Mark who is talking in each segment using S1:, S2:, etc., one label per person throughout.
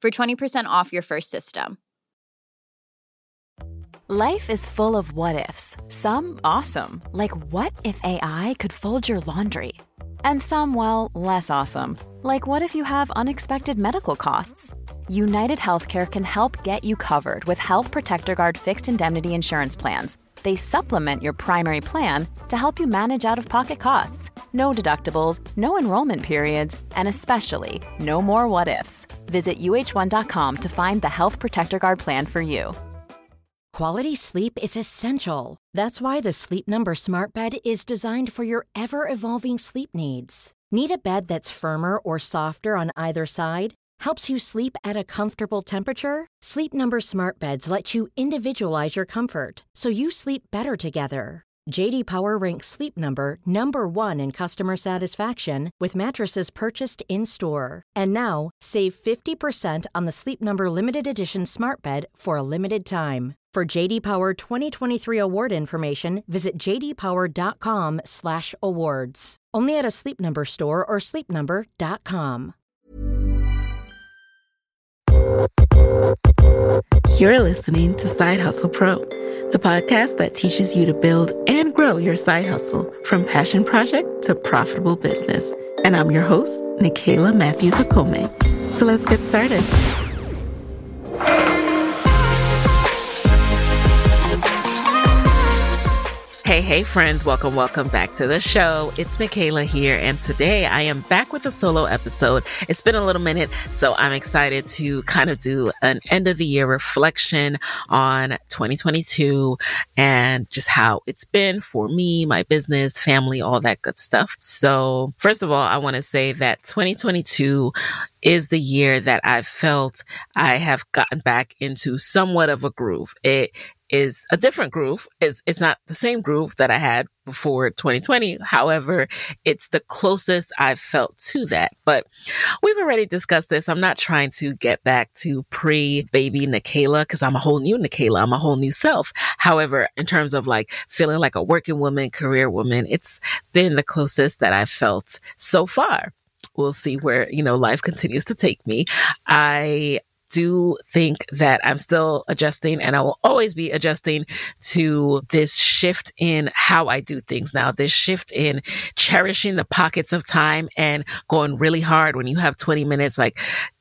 S1: for 20% off your first system.
S2: Life is full of what ifs. Some awesome, like what if AI could fold your laundry? And some, well, less awesome, like what if you have unexpected medical costs? United Healthcare can help get you covered with Health Protector Guard fixed indemnity insurance plans. They supplement your primary plan to help you manage out of pocket costs. No deductibles, no enrollment periods, and especially no more what ifs. Visit uh1.com to find the Health Protector Guard plan for you.
S3: Quality sleep is essential. That's why the Sleep Number Smart Bed is designed for your ever evolving sleep needs. Need a bed that's firmer or softer on either side? Helps you sleep at a comfortable temperature? Sleep Number Smart Beds let you individualize your comfort so you sleep better together. JD Power ranks Sleep Number number 1 in customer satisfaction with mattresses purchased in-store. And now, save 50% on the Sleep Number limited edition Smart Bed for a limited time. For JD Power 2023 award information, visit jdpower.com/awards. Only at a Sleep Number store or sleepnumber.com.
S4: You're listening to Side Hustle Pro, the podcast that teaches you to build and grow your side hustle from passion project to profitable business. And I'm your host, Nicaila Matthews Okome. So let's get started. Hey, hey, friends, welcome, welcome back to the show. It's Nicaila here, and today I am back with a solo episode. It's been a little minute, so I'm excited to kind of do an end of the year reflection on 2022 and just how it's been for me, my business, family, all that good stuff. So, first of all, I want to say that 2022 is the year that I've felt I have gotten back into somewhat of a groove. It is a different groove. It's, it's not the same groove that I had before 2020. However, it's the closest I've felt to that. But we've already discussed this. I'm not trying to get back to pre baby Nicaila because I'm a whole new Nicaila. I'm a whole new self. However, in terms of like feeling like a working woman, career woman, it's been the closest that I've felt so far we'll see where, you know, life continues to take me. I do think that I'm still adjusting and I will always be adjusting to this shift in how I do things now, this shift in cherishing the pockets of time and going really hard when you have 20 minutes, like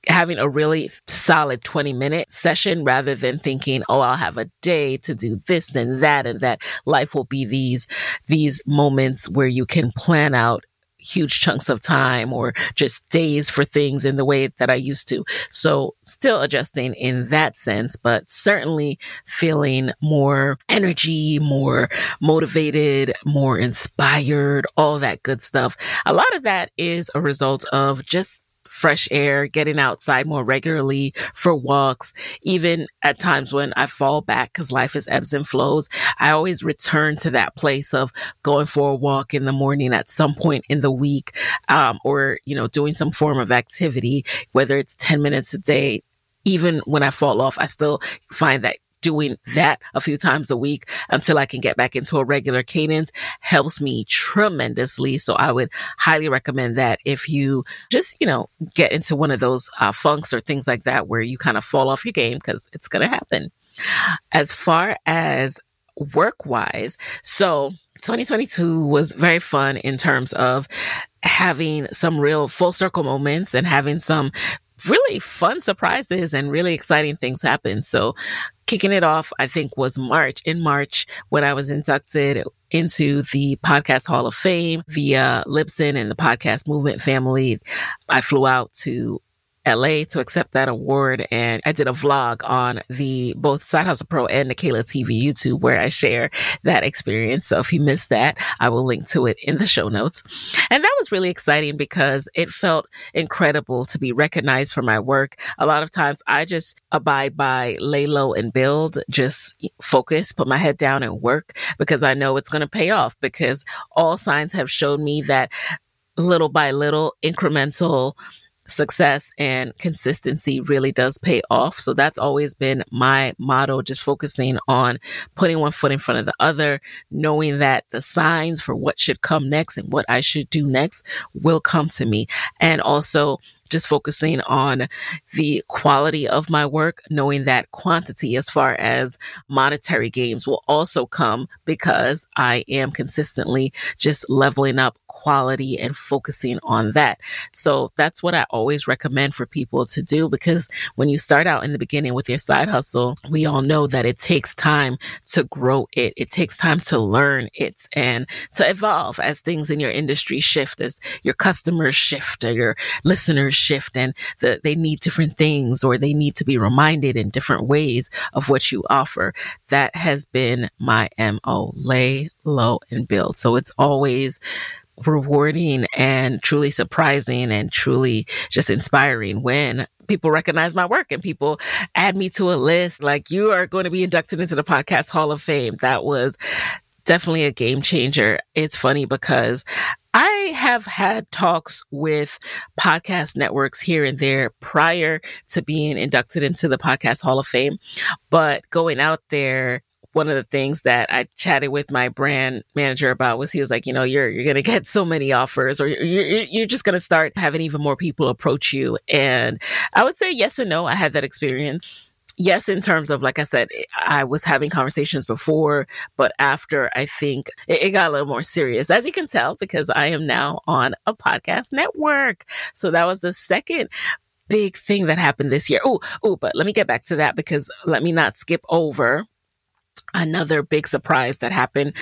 S4: having a really solid 20 minute session rather than thinking, oh, I'll have a day to do this and that and that. Life will be these, these moments where you can plan out huge chunks of time or just days for things in the way that I used to. So still adjusting in that sense, but certainly feeling more energy, more motivated, more inspired, all that good stuff. A lot of that is a result of just fresh air, getting outside more regularly for walks, even at times when I fall back because life is ebbs and flows. I always return to that place of going for a walk in the morning at some point in the week, um, or, you know, doing some form of activity, whether it's 10 minutes a day, even when I fall off, I still find that doing that a few times a week until I can get back into a regular cadence helps me tremendously. So I would highly recommend that if you just, you know, get into one of those uh, funks or things like that where you kind of fall off your game because it's going to happen. As far as work wise, so 2022 was very fun in terms of having some real full circle moments and having some really fun surprises and really exciting things happen. So kicking it off, I think was March. In March, when I was inducted into the Podcast Hall of Fame via Libsyn and the podcast movement family, I flew out to LA to accept that award. And I did a vlog on the both Side Hustle Pro and Nicaila TV YouTube where I share that experience. So if you missed that, I will link to it in the show notes. And that was really exciting because it felt incredible to be recognized for my work. A lot of times I just abide by lay low and build, just focus, put my head down and work because I know it's going to pay off because all signs have shown me that little by little incremental success and consistency really does pay off. So that's always been my motto, just focusing on putting one foot in front of the other, knowing that the signs for what should come next and what I should do next will come to me. And also just focusing on the quality of my work, knowing that quantity as far as monetary gains will also come because I am consistently just leveling up quality and focusing on that. So that's what I always recommend for people to do because when you start out in the beginning with your side hustle, we all know that it takes time to grow it. It takes time to learn it and to evolve as things in your industry shift, as your customers shift or your listeners shift and the, they need different things or they need to be reminded in different ways of what you offer. That has been my MO, lay low and build. So it's always rewarding and truly surprising and truly just inspiring when people recognize my work and people add me to a list. Like you are going to be inducted into the podcast hall of fame. That was definitely a game changer. It's funny because I have had talks with podcast networks here and there prior to being inducted into the Podcast Hall of Fame, but going out there one of the things that I chatted with my brand manager about was he was like, you know, you're you're gonna get so many offers, or you're you're just gonna start having even more people approach you. And I would say yes and no. I had that experience. Yes, in terms of like I said, I was having conversations before, but after I think it, it got a little more serious, as you can tell, because I am now on a podcast network. So that was the second big thing that happened this year. Oh, oh, but let me get back to that because let me not skip over another big surprise that happened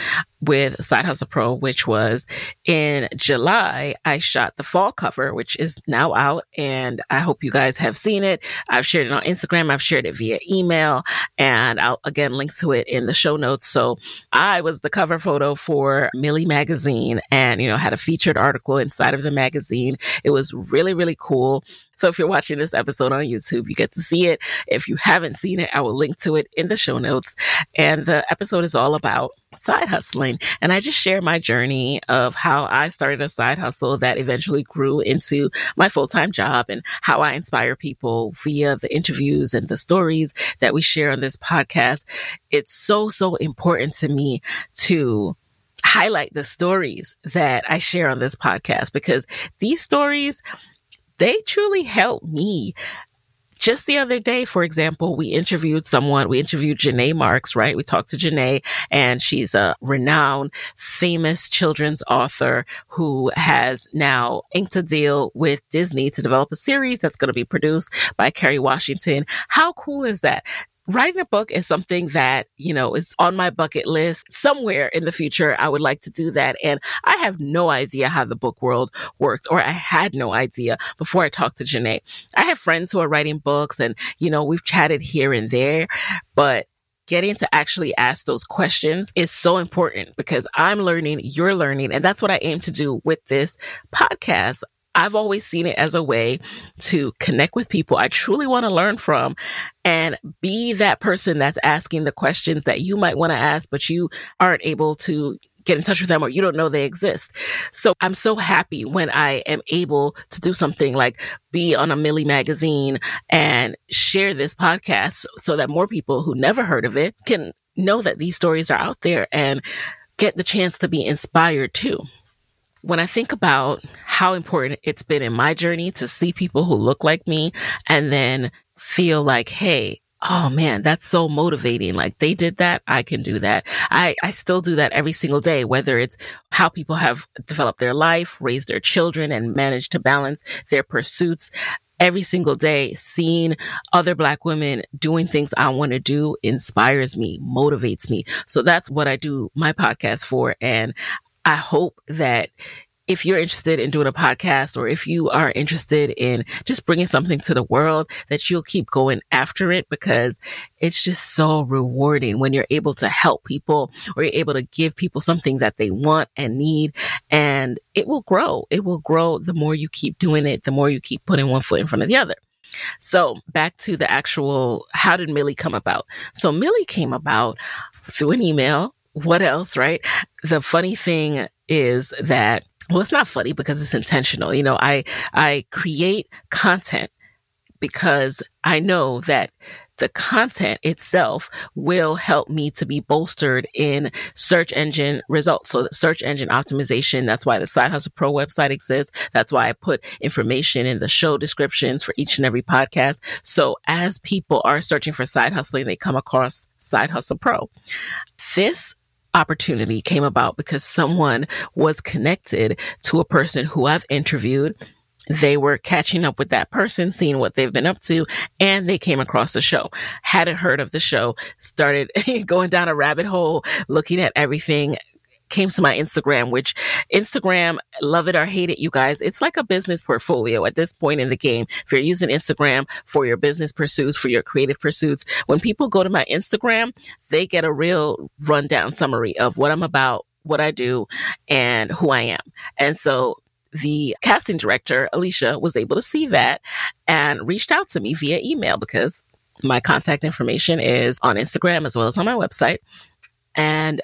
S4: with Side Hustle Pro, which was in July. I shot the fall cover, which is now out, and I hope you guys have seen it. I've shared it on Instagram, I've shared it via email, and I'll again link to it in the show notes. So I was the cover photo for Millie Magazine and, you know, had a featured article inside of the magazine. It was really, really cool. So if you're watching this episode on YouTube, you get to see it. If you haven't seen it, I will link to it in the show notes. And the episode is all about side hustling. And I just share my journey of how I started a side hustle that eventually grew into my full time job and how I inspire people via the interviews and the stories that we share on this podcast. It's so, so important to me to highlight the stories that I share on this podcast because these stories, they truly help me just the other day, for example, we interviewed someone, we interviewed Janae Marks, right? We talked to Janae and she's a renowned, famous children's author who has now inked a deal with Disney to develop a series that's going to be produced by Kerry Washington. How cool is that? Writing a book is something that, you know, is on my bucket list somewhere in the future. I would like to do that. And I have no idea how the book world works, or I had no idea before I talked to Janae. I have friends who are writing books and, you know, we've chatted here and there, but getting to actually ask those questions is so important because I'm learning, you're learning. And that's what I aim to do with this podcast. I've always seen it as a way to connect with people I truly want to learn from and be that person that's asking the questions that you might want to ask, but you aren't able to get in touch with them or you don't know they exist. So I'm so happy when I am able to do something like be on a Millie magazine and share this podcast so that more people who never heard of it can know that these stories are out there and get the chance to be inspired too. When I think about how important it's been in my journey to see people who look like me and then feel like, Hey, oh man, that's so motivating. Like they did that. I can do that. I, I still do that every single day, whether it's how people have developed their life, raised their children and managed to balance their pursuits. Every single day, seeing other black women doing things I want to do inspires me, motivates me. So that's what I do my podcast for. And I hope that if you're interested in doing a podcast or if you are interested in just bringing something to the world, that you'll keep going after it because it's just so rewarding when you're able to help people or you're able to give people something that they want and need. And it will grow. It will grow the more you keep doing it, the more you keep putting one foot in front of the other. So back to the actual, how did Millie come about? So Millie came about through an email. What else, right? The funny thing is that well, it's not funny because it's intentional. You know, I, I create content because I know that the content itself will help me to be bolstered in search engine results. So search engine optimization. That's why the Side Hustle Pro website exists. That's why I put information in the show descriptions for each and every podcast. So as people are searching for side hustling, they come across Side Hustle Pro. This opportunity came about because someone was connected to a person who I've interviewed. They were catching up with that person, seeing what they've been up to, and they came across the show. Hadn't heard of the show, started going down a rabbit hole, looking at everything, came to my Instagram, which Instagram, love it or hate it, you guys, it's like a business portfolio at this point in the game. If you're using Instagram for your business pursuits, for your creative pursuits, when people go to my Instagram, they get a real rundown summary of what I'm about, what I do, and who I am. And so the casting director, Alicia, was able to see that and reached out to me via email because my contact information is on Instagram as well as on my website. And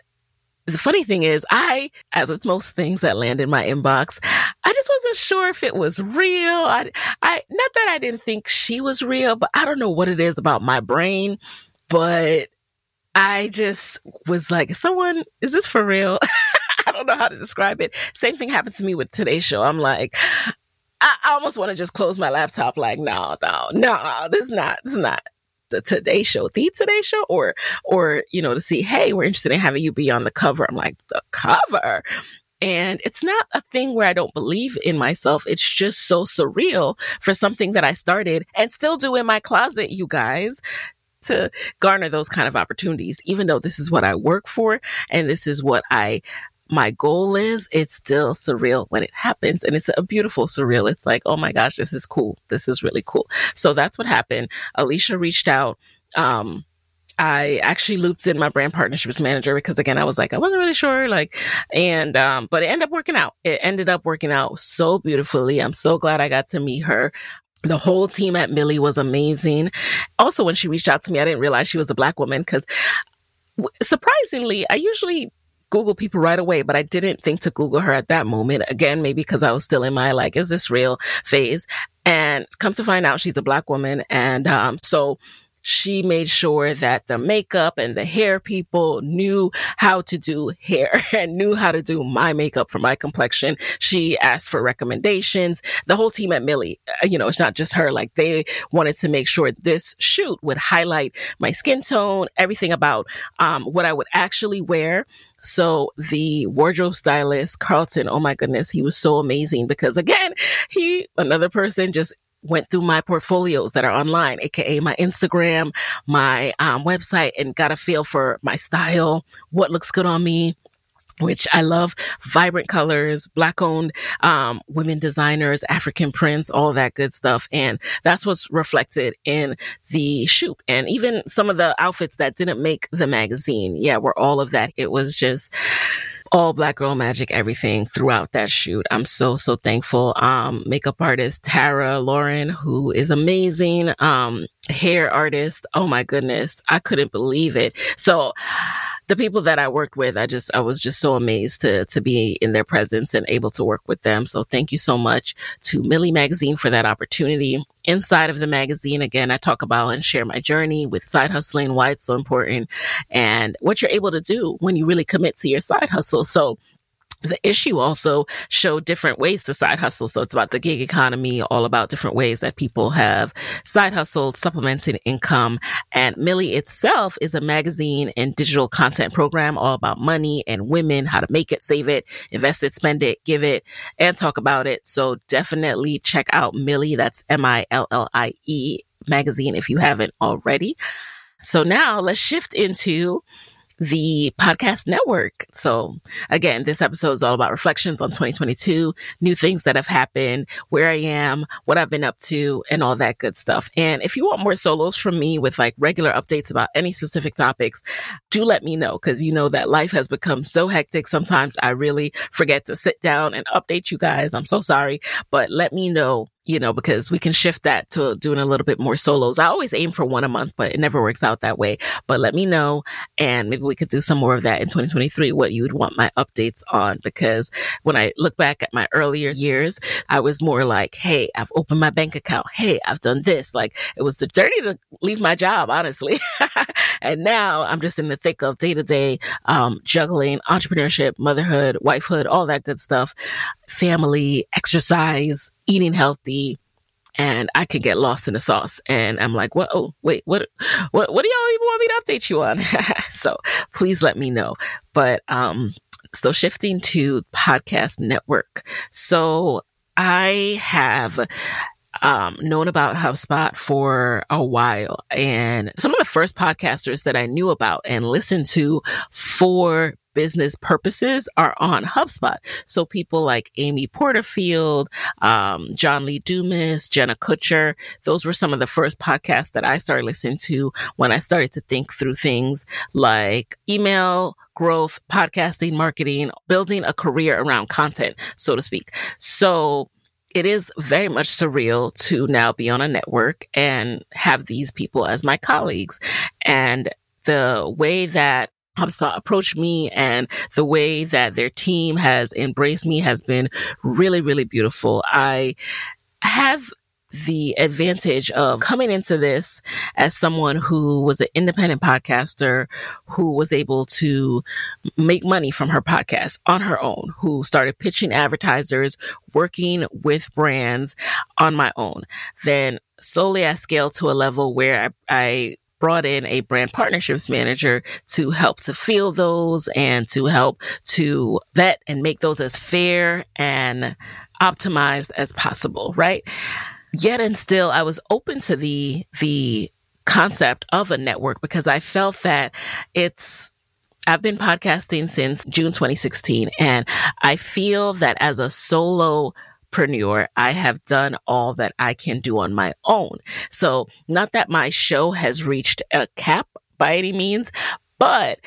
S4: the funny thing is, I, as with most things that land in my inbox, I just wasn't sure if it was real. I, I, not that I didn't think she was real, but I don't know what it is about my brain, but I just was like, someone, is this for real? I don't know how to describe it. Same thing happened to me with today's show. I'm like, I, I almost want to just close my laptop like, no, no, no, this is not, this is not the Today Show, the Today Show, or or you know to see, hey, we're interested in having you be on the cover. I'm like the cover. And it's not a thing where I don't believe in myself. It's just so surreal for something that I started and still do in my closet, you guys, to garner those kind of opportunities. Even though this is what I work for and this is what I my goal is, it's still surreal when it happens. And it's a beautiful surreal. It's like, oh my gosh, this is cool. This is really cool. So that's what happened. Alicia reached out. Um, I actually looped in my brand partnerships manager because again, I was like, I wasn't really sure, like, and, um, but it ended up working out. It ended up working out so beautifully. I'm so glad I got to meet her. The whole team at Millie was amazing. Also, when she reached out to me, I didn't realize she was a black woman because surprisingly, I usually Google people right away, but I didn't think to Google her at that moment. Again, maybe because I was still in my like, is this real phase? And come to find out she's a black woman. And, um, so she made sure that the makeup and the hair people knew how to do hair and knew how to do my makeup for my complexion. She asked for recommendations. The whole team at Millie, uh, you know, it's not just her. Like they wanted to make sure this shoot would highlight my skin tone, everything about um, what I would actually wear. So the wardrobe stylist, Carlton, oh my goodness, he was so amazing because again, he, another person just went through my portfolios that are online, aka my Instagram, my um, website, and got a feel for my style, what looks good on me, which I love vibrant colors, black owned, um, women designers, African prints, all that good stuff. And that's what's reflected in the shoot. And even some of the outfits that didn't make the magazine. Yeah, were all of that. It was just, all black girl magic, everything throughout that shoot. I'm so, so thankful. Um, makeup artist Tara Lauren, who is amazing. Um, hair artist. Oh my goodness. I couldn't believe it. So the people that I worked with, I just, I was just so amazed to, to be in their presence and able to work with them. So thank you so much to Millie Magazine for that opportunity. Inside of the magazine, again, I talk about and share my journey with side hustling, why it's so important and what you're able to do when you really commit to your side hustle. So the issue also showed different ways to side hustle. So it's about the gig economy, all about different ways that people have side hustled, supplementing income. And Millie itself is a magazine and digital content program all about money and women, how to make it, save it, invest it, spend it, give it, and talk about it. So definitely check out Millie. That's M-I-L-L-I-E magazine if you haven't already. So now let's shift into the podcast network. So again, this episode is all about reflections on 2022, new things that have happened, where I am, what I've been up to, and all that good stuff. And if you want more solos from me with like regular updates about any specific topics, do let me know because you know that life has become so hectic. Sometimes I really forget to sit down and update you guys. I'm so sorry, but let me know you know, because we can shift that to doing a little bit more solos. I always aim for one a month, but it never works out that way. But let me know and maybe we could do some more of that in 2023, what you would want my updates on. Because when I look back at my earlier years, I was more like, Hey, I've opened my bank account. Hey, I've done this. Like it was the journey to leave my job, honestly. and now I'm just in the thick of day to day, juggling entrepreneurship, motherhood, wifehood, all that good stuff family, exercise, eating healthy, and I could get lost in the sauce. And I'm like, "What? Oh, wait, what? What? What do y'all even want me to update you on?" so please let me know. But um, so shifting to podcast network. So I have um, known about HubSpot for a while. And some of the first podcasters that I knew about and listened to for business purposes are on HubSpot. So people like Amy Porterfield, um, John Lee Dumas, Jenna Kutcher, those were some of the first podcasts that I started listening to when I started to think through things like email growth, podcasting, marketing, building a career around content, so to speak. So it is very much surreal to now be on a network and have these people as my colleagues. And the way that HubSpot approached me and the way that their team has embraced me has been really, really beautiful. I have the advantage of coming into this as someone who was an independent podcaster who was able to make money from her podcast on her own, who started pitching advertisers, working with brands on my own. Then slowly I scaled to a level where I, I brought in a brand partnerships manager to help to fill those and to help to vet and make those as fair and optimized as possible, right? Yet and still, I was open to the, the concept of a network because I felt that it's, I've been podcasting since June 2016 and I feel that as a solo entrepreneur, I have done all that I can do on my own. So not that my show has reached a cap by any means, but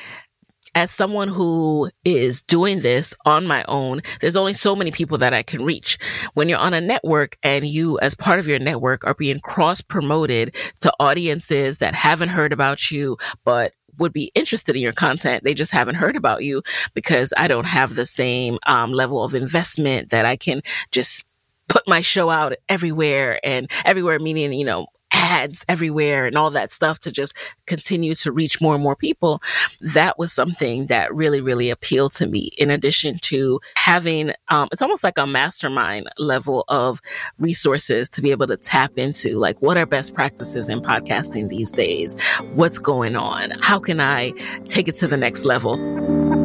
S4: as someone who is doing this on my own, there's only so many people that I can reach. When you're on a network and you, as part of your network, are being cross promoted to audiences that haven't heard about you, but would be interested in your content. They just haven't heard about you because I don't have the same um, level of investment that I can just put my show out everywhere and everywhere meaning, you know, ads everywhere and all that stuff to just continue to reach more and more people. That was something that really, really appealed to me. In addition to having, um, it's almost like a mastermind level of resources to be able to tap into, like what are best practices in podcasting these days? What's going on? How can I take it to the next level?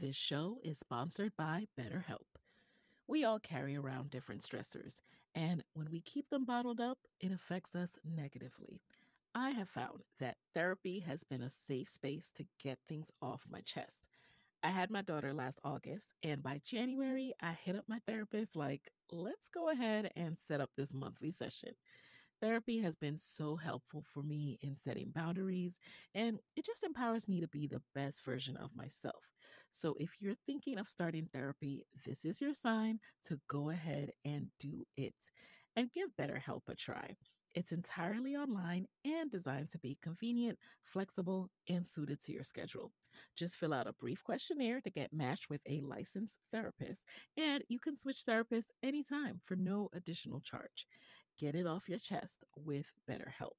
S4: This show is sponsored by BetterHelp. We all carry around different stressors, and when we keep them bottled up, it affects us negatively. I have found that therapy has been a safe space to get things off my chest. I had my daughter last August, and by January, I hit up my therapist like, let's go ahead and set up this monthly session. Therapy has been so helpful for me in setting boundaries, and it just empowers me to be the best version of myself. So, if you're thinking of starting therapy, this is your sign to go ahead and do it and give BetterHelp a try. It's entirely online and designed to be convenient, flexible, and suited to your schedule. Just fill out a brief questionnaire to get matched with a licensed therapist, and you can switch therapists anytime for no additional charge. Get it off your chest with BetterHelp.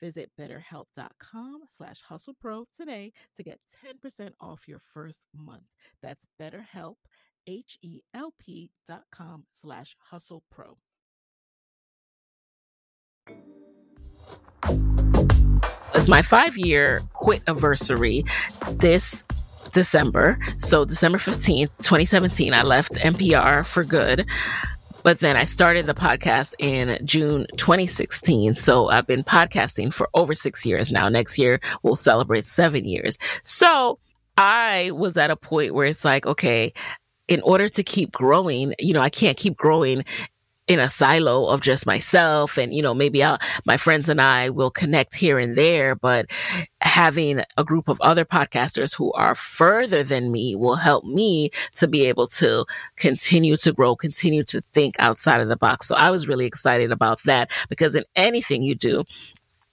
S4: Visit betterhelp.com slash hustlepro today to get 10% off your first month. That's betterhelp, H-E-L-P dot com slash hustlepro. It's my five-year quit anniversary this December. So December 15th, 2017, I left NPR for good. But then I started the podcast in June 2016. So I've been podcasting for over six years now. Next year, we'll celebrate seven years. So I was at a point where it's like, okay, in order to keep growing, you know, I can't keep growing in a silo of just myself and you know maybe I'll, my friends and I will connect here and there but having a group of other podcasters who are further than me will help me to be able to continue to grow continue to think outside of the box. So I was really excited about that because in anything you do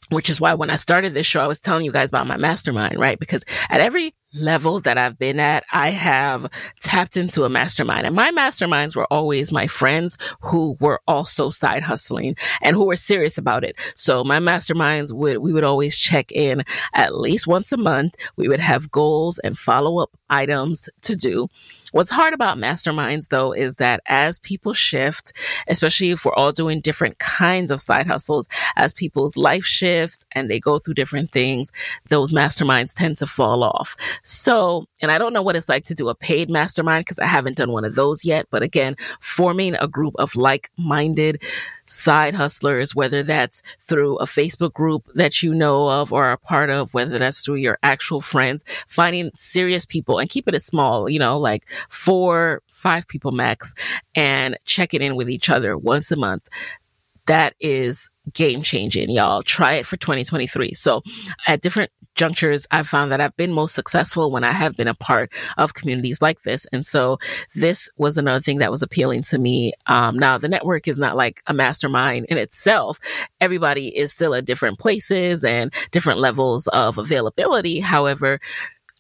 S4: which is why when I started this show, I was telling you guys about my mastermind, right? Because at every level that I've been at, I have tapped into a mastermind and my masterminds were always my friends who were also side hustling and who were serious about it. So my masterminds would, we would always check in at least once a month. We would have goals and follow up items to do. What's hard about masterminds though is that as people shift, especially if we're all doing different kinds of side hustles, as people's life shifts and they go through different things, those masterminds tend to fall off. So, and I don't know what it's like to do a paid mastermind because I haven't done one of those yet. But again, forming a group of like minded side hustlers, whether that's through a Facebook group that you know of or are part of, whether that's through your actual friends, finding serious people and keep it small, you know, like four, five people max and checking in with each other once a month. That is game changing, y'all. Try it for 2023. So at different junctures, I've found that I've been most successful when I have been a part of communities like this. And so this was another thing that was appealing to me. Um, now the network is not like a mastermind in itself. Everybody is still at different places and different levels of availability. However,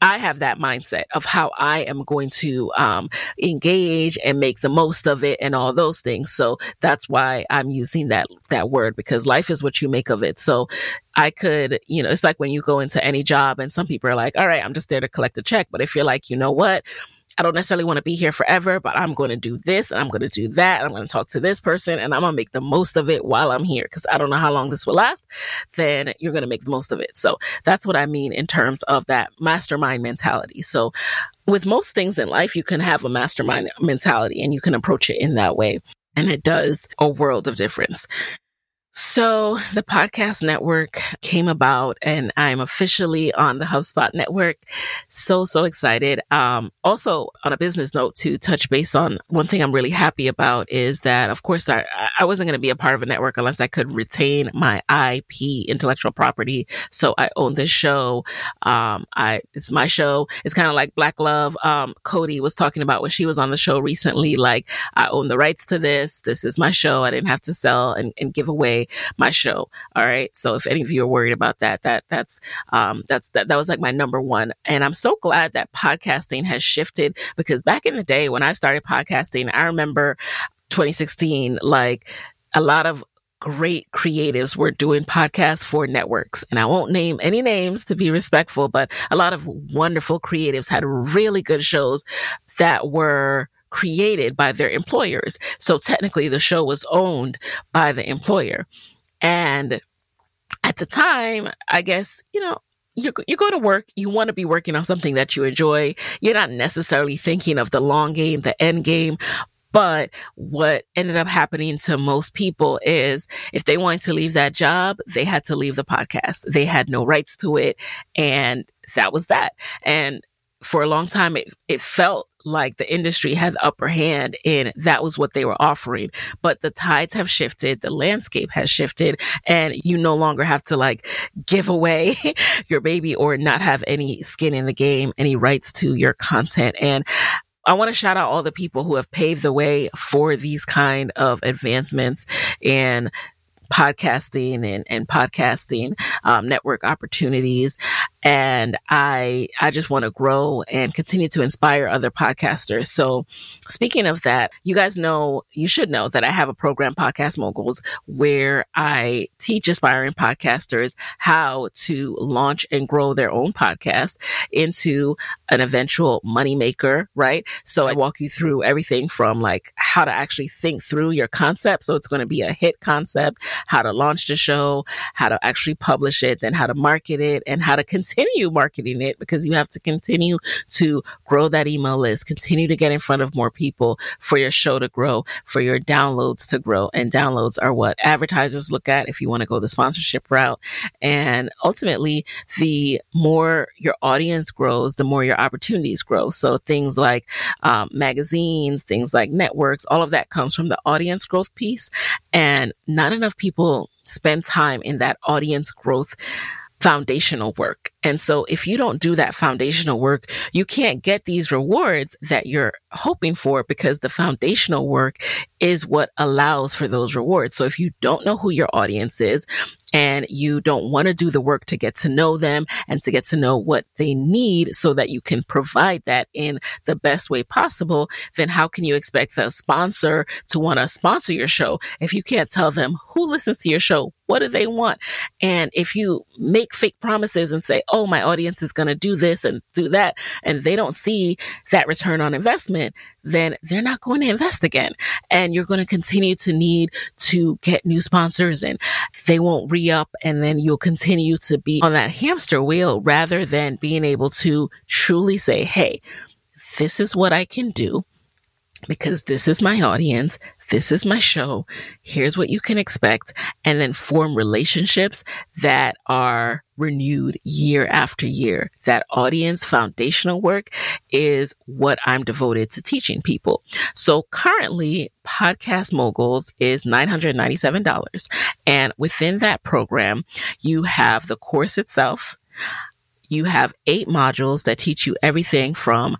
S4: I have that mindset of how I am going to um, engage and make the most of it and all those things. So that's why I'm using that that word because life is what you make of it. So I could, you know, it's like when you go into any job and some people are like, all right, I'm just there to collect a check. But if you're like, you know what? I don't necessarily want to be here forever, but I'm going to do this and I'm going to do that. I'm going to talk to this person and I'm going to make the most of it while I'm here because I don't know how long this will last. Then you're going to make the most of it. So that's what I mean in terms of that mastermind mentality. So with most things in life, you can have a mastermind mentality and you can approach it in that way. And it does a world of difference. So the podcast network came about and I'm officially on the HubSpot network. So, so excited. Um, also on a business note to touch base on one thing I'm really happy about is that, of course, I, I wasn't going to be a part of a network unless I could retain my IP intellectual property. So I own this show. Um, I, it's my show. It's kind of like Black Love. Um, Codie was talking about when she was on the show recently, like I own the rights to this. This is my show. I didn't have to sell and, and give away my show. All right. So if any of you are worried about that, that that's um that's that that was like my number one. And I'm so glad that podcasting has shifted because back in the day when I started podcasting, I remember 2016, like a lot of great creatives were doing podcasts for networks. And I won't name any names to be respectful, but a lot of wonderful creatives had really good shows that were created by their employers. So technically the show was owned by the employer. And at the time, I guess, you know, you, you go to work, you want to be working on something that you enjoy. You're not necessarily thinking of the long game, the end game. But what ended up happening to most people is if they wanted to leave that job, they had to leave the podcast. They had no rights to it. And that was that. And for a long time, it, it felt like the industry had the upper hand and that was what they were offering. But the tides have shifted, the landscape has shifted, and you no longer have to like give away your baby or not have any skin in the game, any rights to your content. And I want to shout out all the people who have paved the way for these kind of advancements and podcasting and, and podcasting um, network opportunities and I I just want to grow and continue to inspire other podcasters. So speaking of that, you guys know you should know that I have a program podcast moguls where I teach aspiring podcasters how to launch and grow their own podcast into an eventual moneymaker, right? So I walk you through everything from like how to actually think through your concept. So it's going to be a hit concept, how to launch the show, how to actually publish it, then how to market it and how to continue continue marketing it because you have to continue to grow that email list, continue to get in front of more people for your show to grow, for your downloads to grow. And downloads are what advertisers look at if you want to go the sponsorship route. And ultimately, the more your audience grows, the more your opportunities grow. So things like um, magazines, things like networks, all of that comes from the audience growth piece. And not enough people spend time in that audience growth foundational work. And so if you don't do that foundational work, you can't get these rewards that you're hoping for because the foundational work is what allows for those rewards. So if you don't know who your audience is, and you don't want to do the work to get to know them and to get to know what they need so that you can provide that in the best way possible, then how can you expect a sponsor to want to sponsor your show if you can't tell them who listens to your show? What do they want? And if you make fake promises and say, oh, Oh, my audience is going to do this and do that, and they don't see that return on investment, then they're not going to invest again. And you're going to continue to need to get new sponsors and they won't re up. And then you'll continue to be on that hamster wheel rather than being able to truly say, Hey, this is what I can do because this is my audience. This is my show. Here's what you can expect. And then form relationships that are renewed year after year. That audience foundational work is what I'm devoted to teaching people. So currently podcast moguls is $997. And within that program, you have the course itself you have eight modules that teach you everything from,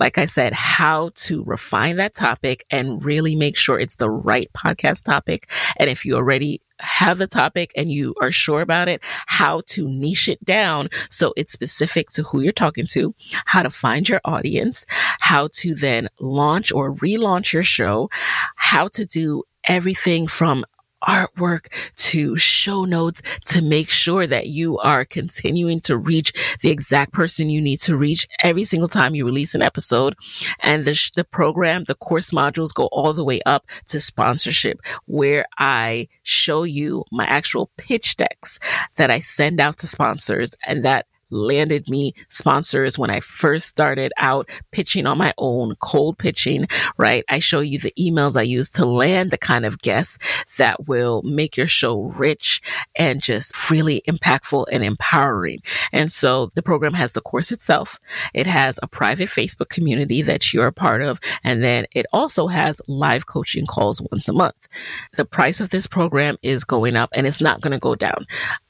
S4: like I said, how to refine that topic and really make sure it's the right podcast topic. And if you already have the topic and you are sure about it, how to niche it down so it's specific to who you're talking to, how to find your audience, how to then launch or relaunch your show, how to do everything from artwork to show notes to make sure that you are continuing to reach the exact person you need to reach every single time you release an episode. And the, sh- the program, the course modules go all the way up to sponsorship where I show you my actual pitch decks that I send out to sponsors and that landed me sponsors when I first started out pitching on my own, cold pitching, right? I show you the emails I use to land the kind of guests that will make your show rich and just really impactful and empowering. And so the program has the course itself. It has a private Facebook community that you're a part of. And then it also has live coaching calls once a month. The price of this program is going up and it's not going to go down.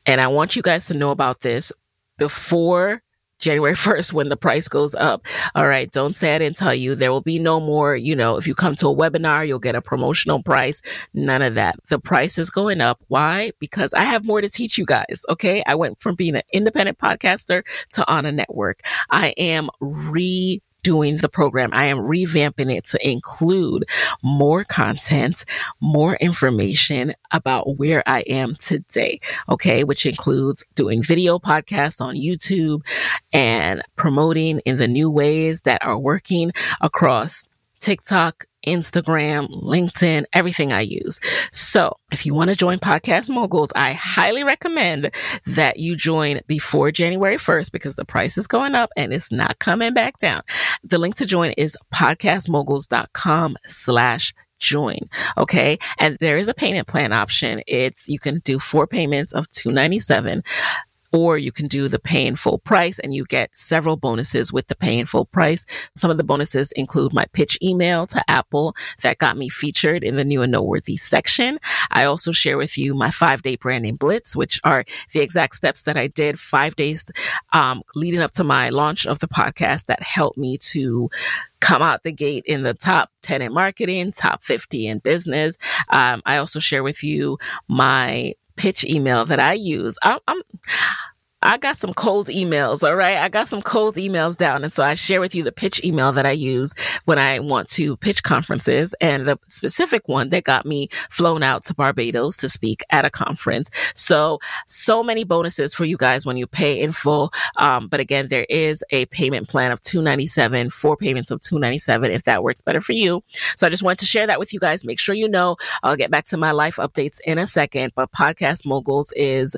S4: And I want you guys to know about this before January 1st when the price goes up. All right. Don't say I didn't tell you. There will be no more, you know, if you come to a webinar, you'll get a promotional price. None of that. The price is going up. Why? Because I have more to teach you guys. Okay. I went from being an independent podcaster to on a network. I am re doing the program. I am revamping it to include more content, more information about where I am today. Okay. Which includes doing video podcasts on YouTube and promoting in the new ways that are working across TikTok, Instagram, LinkedIn, everything I use. So if you want to join Podcast Moguls, I highly recommend that you join before January 1st because the price is going up and it's not coming back down. The link to join is podcastmoguls.com slash join. Okay. And there is a payment plan option. It's, you can do four payments of 297 or you can do the pay in full price and you get several bonuses with the pay in full price. Some of the bonuses include my pitch email to Apple that got me featured in the new and noteworthy section. I also share with you my five day branding blitz, which are the exact steps that I did five days um, leading up to my launch of the podcast that helped me to come out the gate in the top 10 in marketing, top 50 in business. Um, I also share with you my pitch email that I use. I'm, I'm I got some cold emails. All right. I got some cold emails down. And so I share with you the pitch email that I use when I want to pitch conferences and the specific one that got me flown out to Barbados to speak at a conference. So, so many bonuses for you guys when you pay in full. Um, but again, there is a payment plan of 297, four payments of 297 if that works better for you. So I just wanted to share that with you guys. Make sure you know I'll get back to my life updates in a second, but podcast moguls is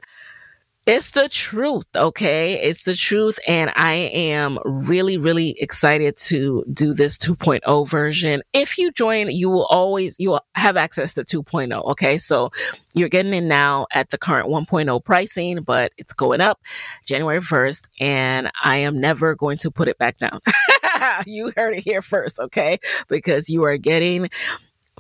S4: it's the truth, okay? It's the truth. And I am really, really excited to do this 2.0 version. If you join, you will always, you will have access to 2.0, okay? So you're getting in now at the current 1.0 pricing, but it's going up January 1st and I am never going to put it back down. you heard it here first, okay? Because you are getting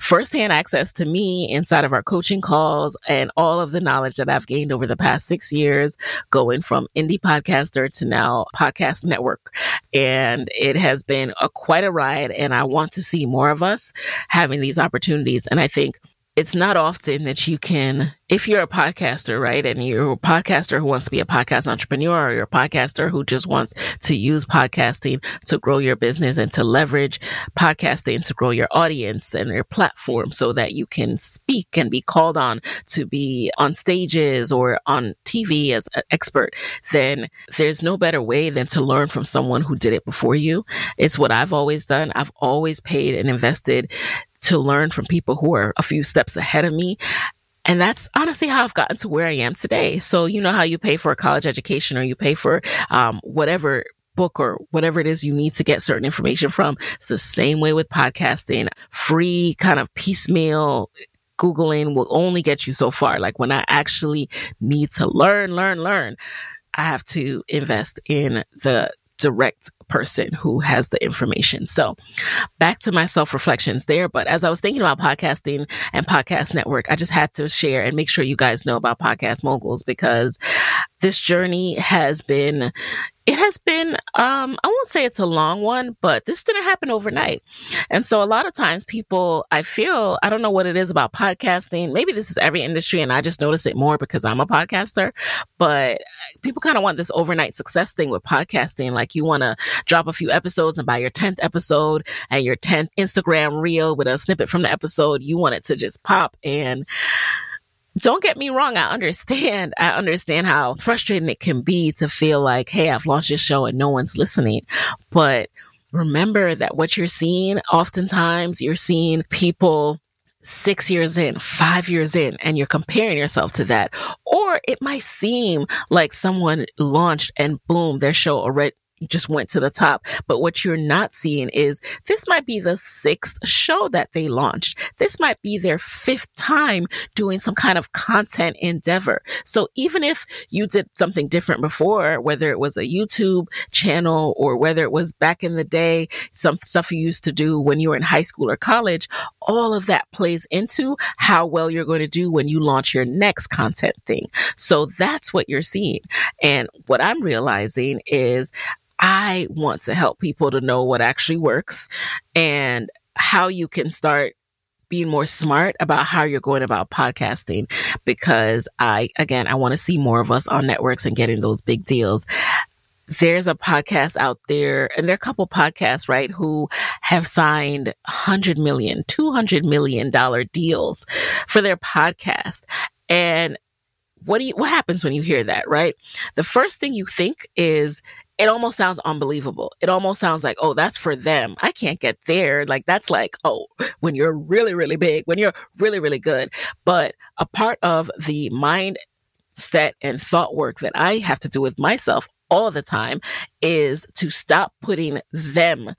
S4: firsthand access to me inside of our coaching calls and all of the knowledge that I've gained over the past six years, going from indie podcaster to now podcast network. And it has been a, quite a ride. And I want to see more of us having these opportunities. And I think it's not often that you can, if you're a podcaster, right? And you're a podcaster who wants to be a podcast entrepreneur or you're a podcaster who just wants to use podcasting to grow your business and to leverage podcasting to grow your audience and your platform so that you can speak and be called on to be on stages or on TV as an expert, then there's no better way than to learn from someone who did it before you. It's what I've always done. I've always paid and invested to learn from people who are a few steps ahead of me. And that's honestly how I've gotten to where I am today. So, you know how you pay for a college education or you pay for um, whatever book or whatever it is you need to get certain information from. It's the same way with podcasting. Free kind of piecemeal Googling will only get you so far. Like when I actually need to learn, learn, learn, I have to invest in the direct person who has the information. So back to my self reflections there. But as I was thinking about podcasting and podcast network, I just had to share and make sure you guys know about podcast moguls because this journey has been it has been um i won't say it's a long one but this didn't happen overnight. And so a lot of times people i feel i don't know what it is about podcasting. Maybe this is every industry and i just notice it more because i'm a podcaster but people kind of want this overnight success thing with podcasting. Like you want to drop a few episodes and by your 10th episode and your 10th instagram reel with a snippet from the episode. You want it to just pop and don't get me wrong. I understand. I understand how frustrating it can be to feel like, Hey, I've launched this show and no one's listening. But remember that what you're seeing, oftentimes you're seeing people six years in, five years in, and you're comparing yourself to that. Or it might seem like someone launched and boom, their show already just went to the top. But what you're not seeing is this might be the sixth show that they launched. This might be their fifth time doing some kind of content endeavor. So even if you did something different before, whether it was a YouTube channel or whether it was back in the day, some stuff you used to do when you were in high school or college, all of that plays into how well you're going to do when you launch your next content thing. So that's what you're seeing. And what I'm realizing is I want to help people to know what actually works and how you can start being more smart about how you're going about podcasting because I, again, I want to see more of us on networks and getting those big deals. There's a podcast out there and there are a couple podcasts, right, who have signed 100 million, 200 million dollar deals for their podcast. And what do you, what happens when you hear that, right? The first thing you think is it almost sounds unbelievable. It almost sounds like, oh, that's for them. I can't get there. Like that's like, oh, when you're really, really big, when you're really, really good. But a part of the mindset and thought work that I have to do with myself all the time is to stop putting them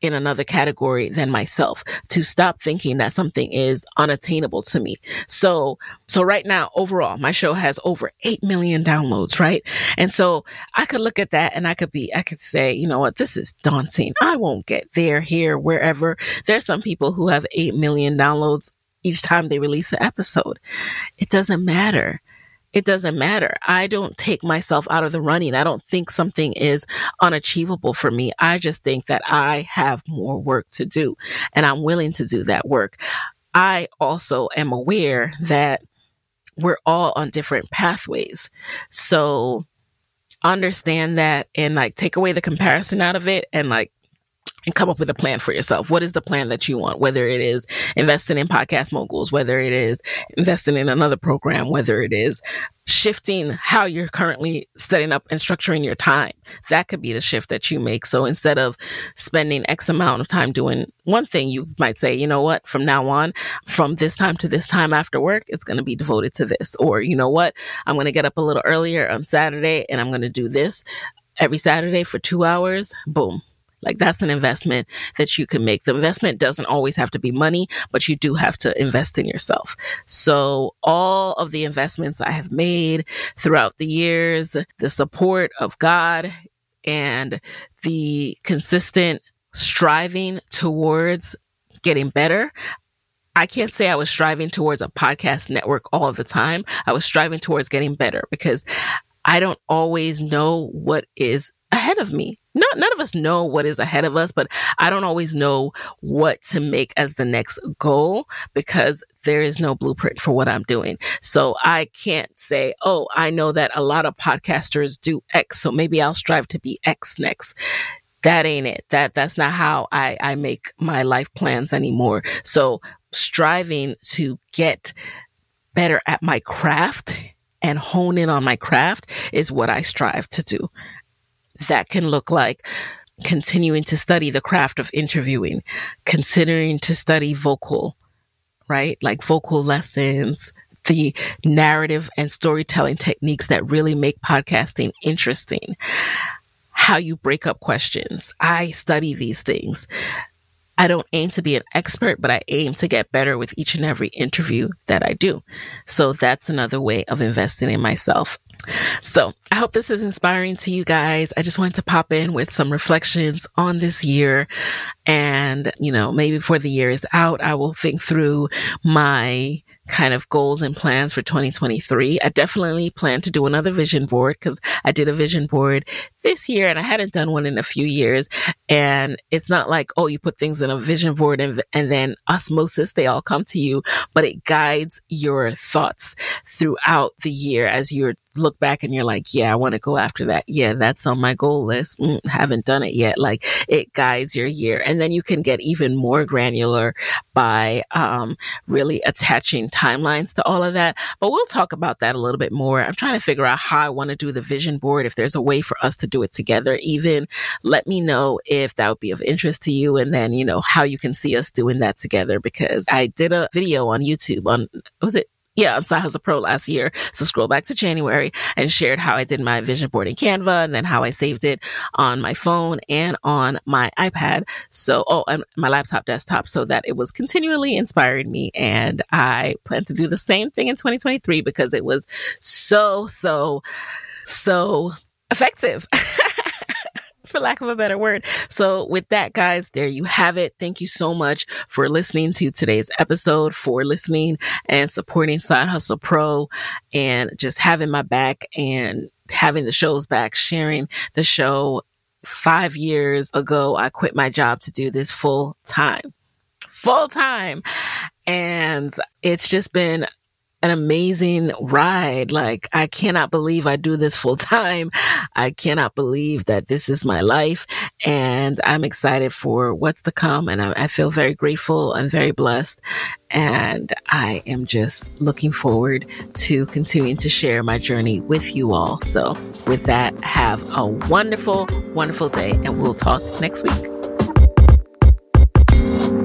S4: in another category than myself to stop thinking that something is unattainable to me. So, so right now, overall, my show has over 8 million downloads, right? And so I could look at that and I could be, I could say, you know what? This is daunting. I won't get there, here, wherever. There's some people who have 8 million downloads each time they release an episode. It doesn't matter it doesn't matter. I don't take myself out of the running. I don't think something is unachievable for me. I just think that I have more work to do and I'm willing to do that work. I also am aware that we're all on different pathways. So understand that and like take away the comparison out of it and like and come up with a plan for yourself. What is the plan that you want? Whether it is investing in podcast moguls, whether it is investing in another program, whether it is shifting how you're currently setting up and structuring your time. That could be the shift that you make. So instead of spending X amount of time doing one thing, you might say, you know what, from now on, from this time to this time after work, it's going to be devoted to this. Or, you know what, I'm going to get up a little earlier on Saturday and I'm going to do this every Saturday for two hours. Boom like that's an investment that you can make. The investment doesn't always have to be money, but you do have to invest in yourself. So all of the investments I have made throughout the years, the support of God and the consistent striving towards getting better. I can't say I was striving towards a podcast network all the time. I was striving towards getting better because I don't always know what is ahead of me. Not, none of us know what is ahead of us, but I don't always know what to make as the next goal because there is no blueprint for what I'm doing. So I can't say, oh, I know that a lot of podcasters do X, so maybe I'll strive to be X next. That ain't it. That, that's not how I, I make my life plans anymore. So striving to get better at my craft and hone in on my craft is what I strive to do that can look like continuing to study the craft of interviewing, considering to study vocal, right? Like vocal lessons, the narrative and storytelling techniques that really make podcasting interesting. How you break up questions. I study these things. I don't aim to be an expert, but I aim to get better with each and every interview that I do. So that's another way of investing in myself. So I hope this is inspiring to you guys. I just wanted to pop in with some reflections on this year. And, you know, maybe before the year is out, I will think through my kind of goals and plans for 2023. I definitely plan to do another vision board because I did a vision board this year and I hadn't done one in a few years. And it's not like, oh, you put things in a vision board and, and then osmosis, they all come to you, but it guides your thoughts throughout the year as you're look back and you're like, yeah, I want to go after that. Yeah, that's on my goal list. Mm, haven't done it yet. Like it guides your year. And then you can get even more granular by, um, really attaching timelines to all of that, but we'll talk about that a little bit more. I'm trying to figure out how I want to do the vision board. If there's a way for us to do it together, even let me know if that would be of interest to you. And then, you know, how you can see us doing that together because I did a video on YouTube on, was it yeah, on Side Hustle Pro last year. So scroll back to January and shared how I did my vision board in Canva and then how I saved it on my phone and on my iPad. So, oh, and my laptop desktop so that it was continually inspiring me. And I plan to do the same thing in 2023 because it was so, so, so effective. for lack of a better word. So with that, guys, there you have it. Thank you so much for listening to today's episode, for listening and supporting Side Hustle Pro and just having my back and having the shows back, sharing the show. Five years ago, I quit my job to do this full time, full time. And it's just been an amazing ride. Like, I cannot believe I do this full time. I cannot believe that this is my life. And I'm excited for what's to come. And I, I feel very grateful and very blessed. And I am just looking forward to continuing to share my journey with you all. So, with that, have a wonderful, wonderful day, and we'll talk next week.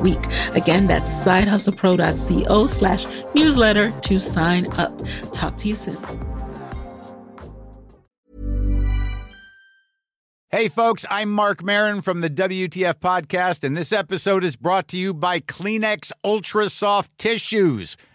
S4: week. Again, that's sidehustlepro.co slash newsletter to sign up. Talk to you soon.
S5: Hey, folks, I'm Marc Maron from the WTF Podcast, and this episode is brought to you by Kleenex Ultra Soft Tissues